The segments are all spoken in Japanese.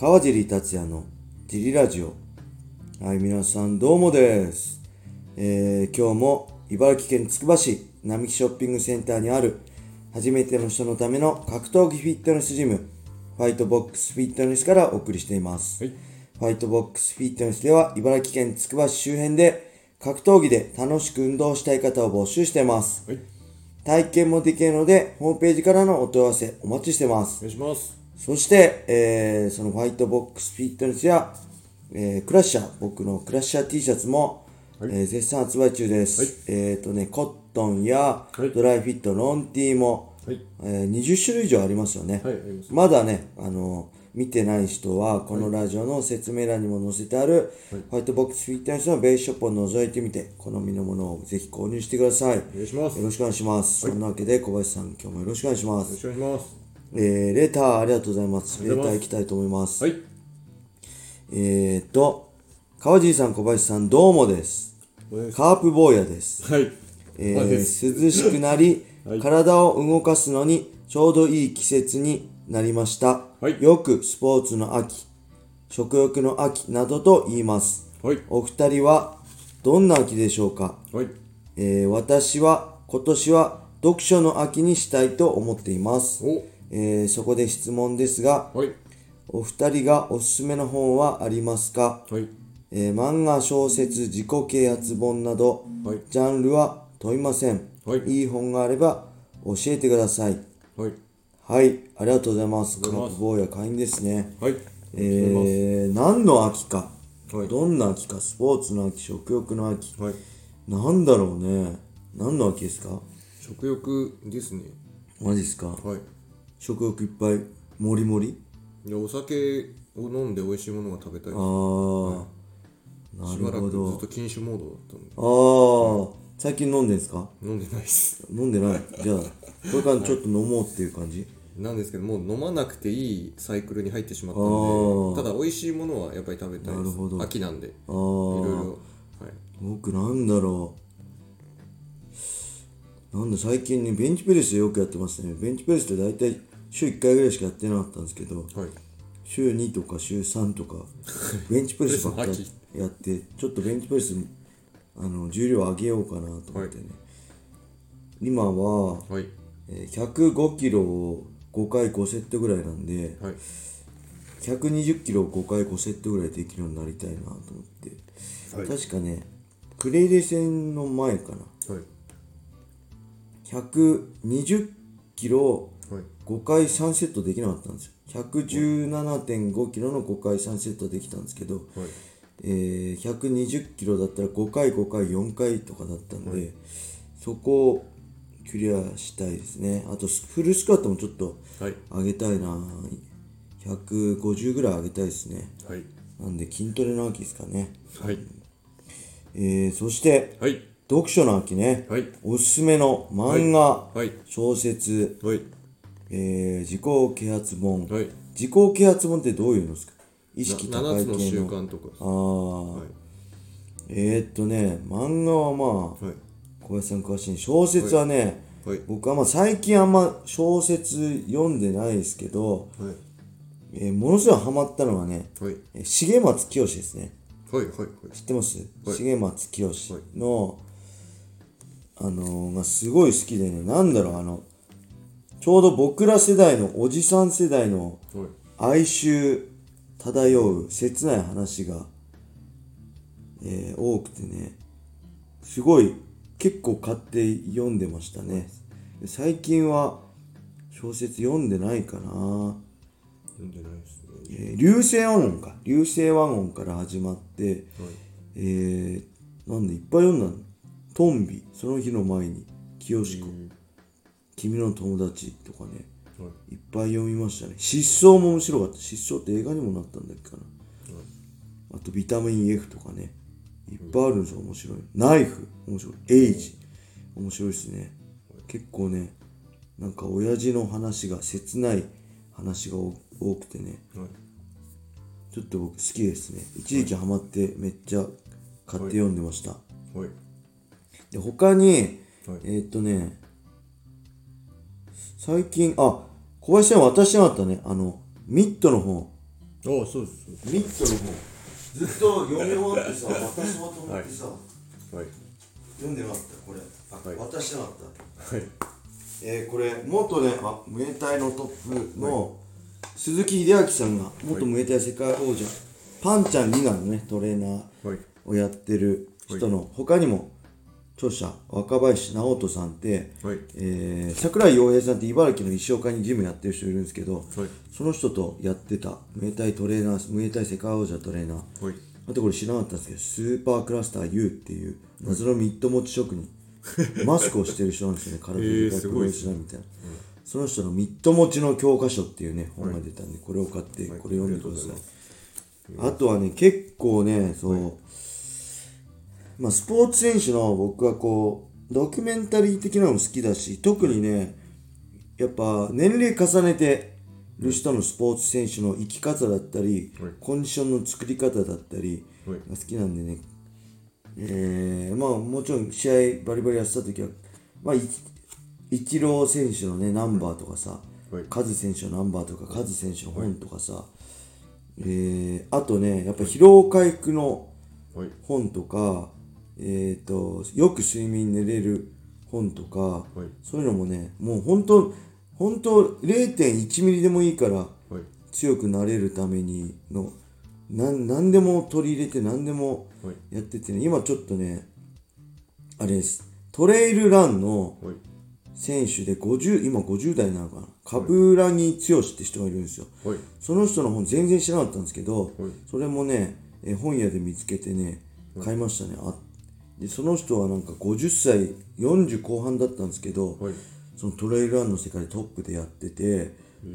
川尻達也のジリラジオ。はい、皆さんどうもです。えー、今日も茨城県つくば市並木ショッピングセンターにある初めての人のための格闘技フィットネスジム、ファイトボックスフィットネスからお送りしています。はいファイトボックスフィットネスでは茨城県つくば市周辺で格闘技で楽しく運動したい方を募集しています。はい。体験もできるので、ホームページからのお問い合わせお待ちしてますお。願いします。そして、えーそのファイトボックスフィットネスや、えークラッシャー、僕のクラッシャー T シャツも、はいえー絶賛発売中です。はいえっ、とね、コットンやはいドライフィット、ロンティーも、はい。えー20種類以上ありますよね。はい、まだね、あの見てない人は、このラジオの説明欄にも載せてある、はいファイトボックスフィットネスのベースショップを覗いてみて、好みのものをぜひ購入してください。よお願いします。よろしくお願いします。そんなわけで、小林さん、今日もよろしくお願いしますろ。しくお願いします。えー、レターありがとうございます。レター行きたいと思います。はい。えーと、川尻さん、小林さん、どうもです。カープ坊やです。はい。えはいー、涼しくなり、はい体を動かすのにちょうどいい季節になりました。はいよくスポーツの秋、食欲の秋などと言います。はい。お二人はどんな秋でしょうか、はい。えー私は今年は読書の秋にしたいと思っています。おえーそこで質問ですが、はい。お二人がおすすめの本はありますか、はい。えー漫画、小説、自己啓発本など、はい。ジャンルは問いません。はいいい本があれば教えてください。はい。はい、ありがとうございます。カありがとうございますープ坊や会員ですね。はい。えー、何の秋か、はいどんな秋か、スポーツの秋、食欲の秋。はい。なんだろうね。何の秋ですか？食欲ですね。マジですか？はい。食欲いっぱい、もりもり？いやお酒を飲んで美味しいものが食べたいあです。ー、なしばらくずるほどっ。と禁酒モードだったんで。あー、最近飲んでんすか？飲んでないです。飲んでない。じゃあ、これからちょっと飲もうっていう感じ？なんですけど、もう飲まなくていいサイクルに入ってしまったあーんで、ただ美味しいものはやっぱり食べたいです。なるほど秋なんで。いろいろ。はい。僕なんだろう。なんだ、最近ね、ベンチプレスよくやってますね。ベンチプレスって大体週1回ぐらいしかやってなかったんですけど、はい。週2とか週3とか、ベンチプレスばっかりやって、ちょっとベンチプレス、あの、重量上げようかなと思ってね。今は、はい。えー105キロを5回5セットぐらいなんで、はい。120キロを5回5セットぐらいできるようになりたいなと思って、はい確かねクレイレ戦の前かなはい。120キロ。5回3セットできなかったんですよ117.5キロの5回3セットできたんですけど、はい。えー120キロだったら5回5回4回とかだったんで、そこをクリアしたいですねあとスフルスクワットもちょっとはい。上げたいな150ぐらい上げたいですねはい。なんで筋トレの秋ですかね。はい。えー、そして、はい。読書の秋ね。はい。おすすめの漫画、はい。小説、はい。えー、自己啓発本。はい。自己啓発本ってどういうのですか？意識高7い系つの習の。慣とか。あー、はい。えー、っとね、漫画はまあ、はい。小林さん詳しい。小説はね、はい。僕はまあ最近あんま小説読んでないですけど、はい。えーものすごいハマったのはね、重松清ですね。はい。はい。知ってます、はい重松清の、あのーがすごい好きでねなんだろうあのちょうど僕ら世代のおじさん世代のはい。哀愁漂う切ない話が、えー多くてねすごい結構買って読んでましたね。で最近は小説読んでないかな。読んでないですね。えー流星ワン音か。流星ワン音から始まってはい。えー、なんでいっぱい読んだの。トンビその日の前に。清子君の友達とかねはい。いっぱい読みましたね。失踪も面白かった。失踪って映画にもなったんだっけかな。あとビタミン F とかね。いっぱいあるんですよ面白い。ナイフ面白い。エイジ。面白いですね。結構ねなんか親父の話が切ない話が多多くてね。はい。ちょっと僕好きですね。一時期ハマってめっちゃ買って読んでました、はい。で他にはい。えーっとね最近あ小林さん渡してなかったね。あのミットの本おそうですミットの本ずっと読み終わってさ渡そうと思ってさ、はい。読んでなかったこれ。あ、はい。渡してなかった。はい。えー、これ元ねあムエタイのトップの鈴木秀明さんが元ムエタイ世界王者、パンちゃんリナのねトレーナーはい。をやってる人の、他にも著者若林直人さんって、はい。えー桜井陽平さんって茨城の石岡にジムやってる人いるんですけど、はい。その人とやってたムエタイトレーナームエタイ世界王者トレーナー。はい。あとこれ知らなかったんですけどスーパークラスター U っていう謎のミッド持ち職人マスクをしてる人なんですよね。体でかいプロレスラーみたいな、その人のミッド持ちの教科書っていうね本が出たんでこれを買ってこれ読んでください、あとはね結構ねそう、まあスポーツ選手の僕はこうドキュメンタリー的なのも好きだし特にねやっぱ年齢重ねてる人のスポーツ選手の生き方だったり、はい。コンディションの作り方だったりはい。が好きなんでね、えーまあもちろん試合バリバリやってた時はまあいイチロー選手のねナンバーとかさ、はい。カズ選手のナンバーとかカズ選手の本とかさ、えーあとねやっぱ疲労回復のはい。本とか、えー、とよく睡眠寝れる本とか、はい。そういうのもねもう本当本当0.1ミリでもいいからはい。強くなれるためにのなん何でも取り入れて何でもはい。やっててね今ちょっとねあれです。トレイルランのはい。選手で50今50代なのかな。冠城剛って人がいるんですよ。はい。その人の本全然知らなかったんですけど、はい。それもね、えー本屋で見つけてね、買いましたね。あでその人はなんか50歳、40後半だったんですけど、はい。そのトレイルランの世界でトップでやってて、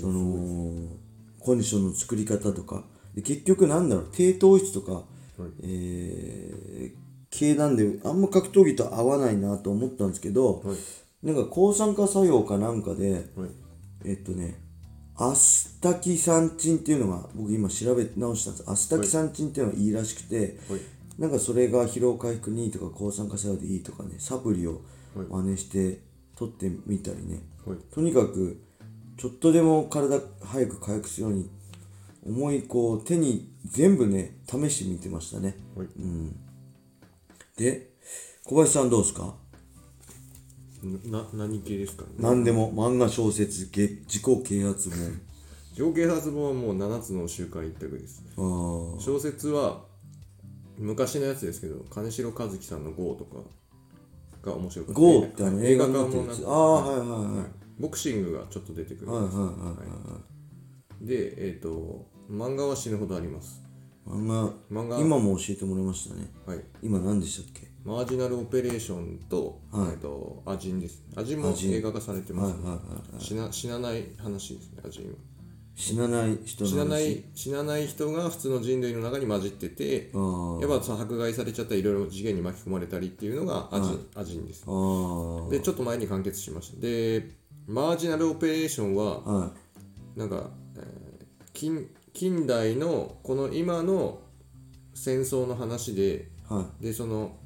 その、コンディションの作り方とか、で結局なんだろう、低糖質とか、えー系なんで、あんま格闘技と合わないなと思ったんですけど、はい。なんか抗酸化作用かなんかで、はい。えっとね、アスタキサンチンっていうのが、僕今調べ直したんです。アスタキサンチンっていうのがいいらしくて、はいなんかそれが疲労回復にいいとか抗酸化作用でいいとかね、サプリを真似して取ってみたりね、はい。とにかくちょっとでも体早く回復するように思いこう手に全部ね試してみてましたね。はい。で小林さんどうですか？な何系ですか？ね何でも。漫画小説げ自己啓発本。上啓発本はもう7つの習慣一択です。小説は昔のやつですけど金城和樹さんの GO とかが面白くて。ゴーってあのはい。映画になっああはい。はいはいはい。ボクシングがちょっと出てくるはいはいはいはいでえっ、と漫画は死ぬほどあります。漫画漫画。今も教えてもらいましたね。はい。今何でしたっけ？マージナルオペレーションと,、はい。えっとアジンです。アジンも映画化されてます、はいはいはい。死な死なない話ですねアジンは死なない人の話？死なない死なない人が普通の人類の中に混じっててやっぱその迫害されちゃったりいろいろ事件に巻き込まれたりっていうのがアジン,、アジンです。でちょっと前に完結しました。でマージナルオペレーションははなんか、えー近近代のこの今の戦争の話でい。はでその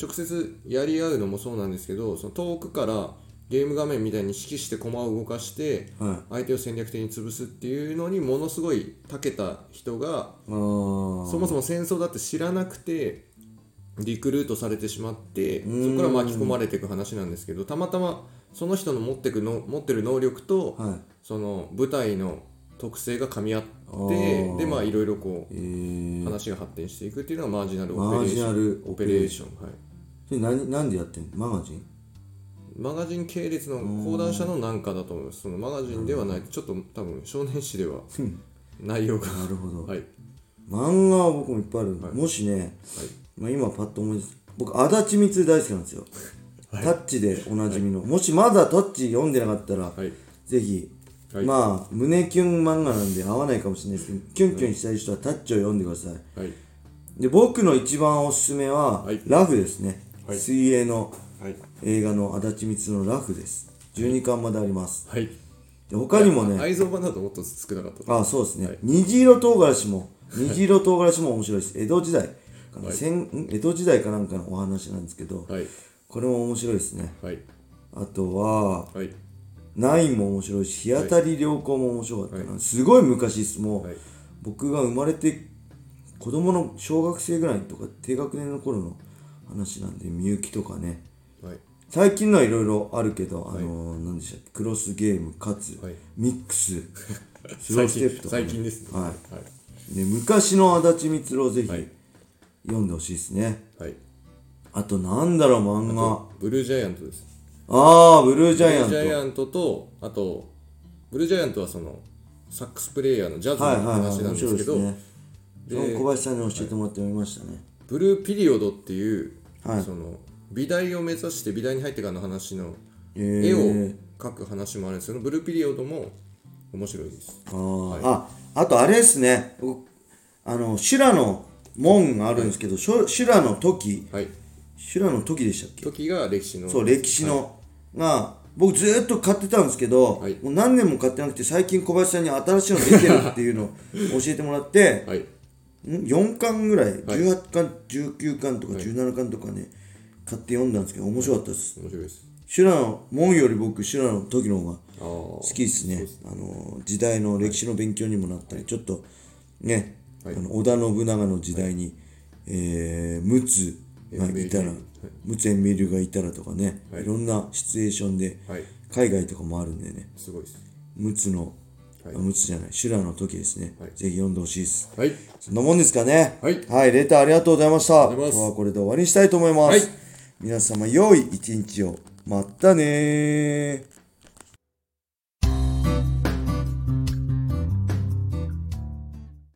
直接やり合うのもそうなんですけどその遠くからゲーム画面みたいに指揮して駒を動かして相手を戦略的に潰すっていうのにものすごい長けた人がそもそも戦争だって知らなくてリクルートされてしまってそこから巻き込まれていく話なんですけどたまたまその人の持ってくの持ってる能力とはい。その舞台の特性が噛み合ってでまあいろいろこえうー、話が発展していくっていうのがマージナルオペレマーーション。ジナルオペレーションはい。それ何何でやってんの？マガジン？マガジン系列の講談社のなんかだと思います。そのマガジンではない。ちょっと多分少年誌では内容が。なるほど、はい。漫画は僕もいっぱいある、もしね、まあ、今パッと思い僕足立みつ大好きなんですよ、タッチでおなじみの、もしまだタッチ読んでなかったら、はい。ぜひ、はい。まあ胸キュン漫画なんで合わないかもしれないですけどキュンキュンしたい人はタッチを読んでください。はい。で僕の一番おすすめは、はい。ラフですね、はい。水泳の。はい映画の足立みつのラフです。12巻まであります。はい。で他にもね愛蔵版だともっと少なかったあそうですね、虹色唐辛子も虹色唐辛子も面白いです。江戸時代かな、はい。江戸時代かなんかのお話なんですけど、はい。これも面白いですね。はい。あとははい。ナインも面白いし日当たり良好も面白かったな、すごい昔です。もう、はい。僕が生まれて子供の小学生ぐらいとか低学年の頃の話なんでみゆきとかね。はい最近のはいろいろあるけど、あのー、何でしたっけ？クロスゲームかつ、はい。ミックス スローステップとか、ね、最近ですね。はい。はい。ね、昔の足立光郎ぜひはい。読んでほしいですね、はい。あとなんだろう漫画。ブルージャイアントです。ああブルージャイアント。ブルージャイアントとあとブルージャイアントはそのサックスプレイヤーのジャズのはいはいはい話なん面ですけど、すね。そでの小林さんに教えてもらって読みましたね、ブルーピリオドっていう、はい。その美大を目指して美大に入ってからの話のえー。絵を描く話もあるんですけど、ブルーピリオドも面白いです。あー、ああとあれですね。僕あの修羅の門があるんですけど、しょ修羅の時。はい。修羅の時でしたっけ？時が歴史の。そう歴史の、が僕ずーっと買ってたんですけど、はい。もう何年も買ってなくて最近小林さんに新しいの出てるっていうのを 教えてもらってはい。ん？4巻ぐらい、18巻19巻とか17巻とかね、買って読んだんですけど面白かったです。面白いです。修羅の門より僕修羅の時の方が好きですね。あの時代の歴史の勉強にもなったり、ちょっとね、はい。あの織田信長の時代に、えー、陸奥がいたらはい。陸奥エンメリュがいたらとかね、はい。い、ろんなシチュエーションではい。海外とかもあるんでね。すごいです。陸奥の、はい。あ陸奥じゃない修羅の時ですね、はい。ぜひ読んでほしいです。はい。そんなもんですかね。はい。レターありがとうございました。今日はこれで終わりにしたいと思います、はい皆様良い一日を。またねー。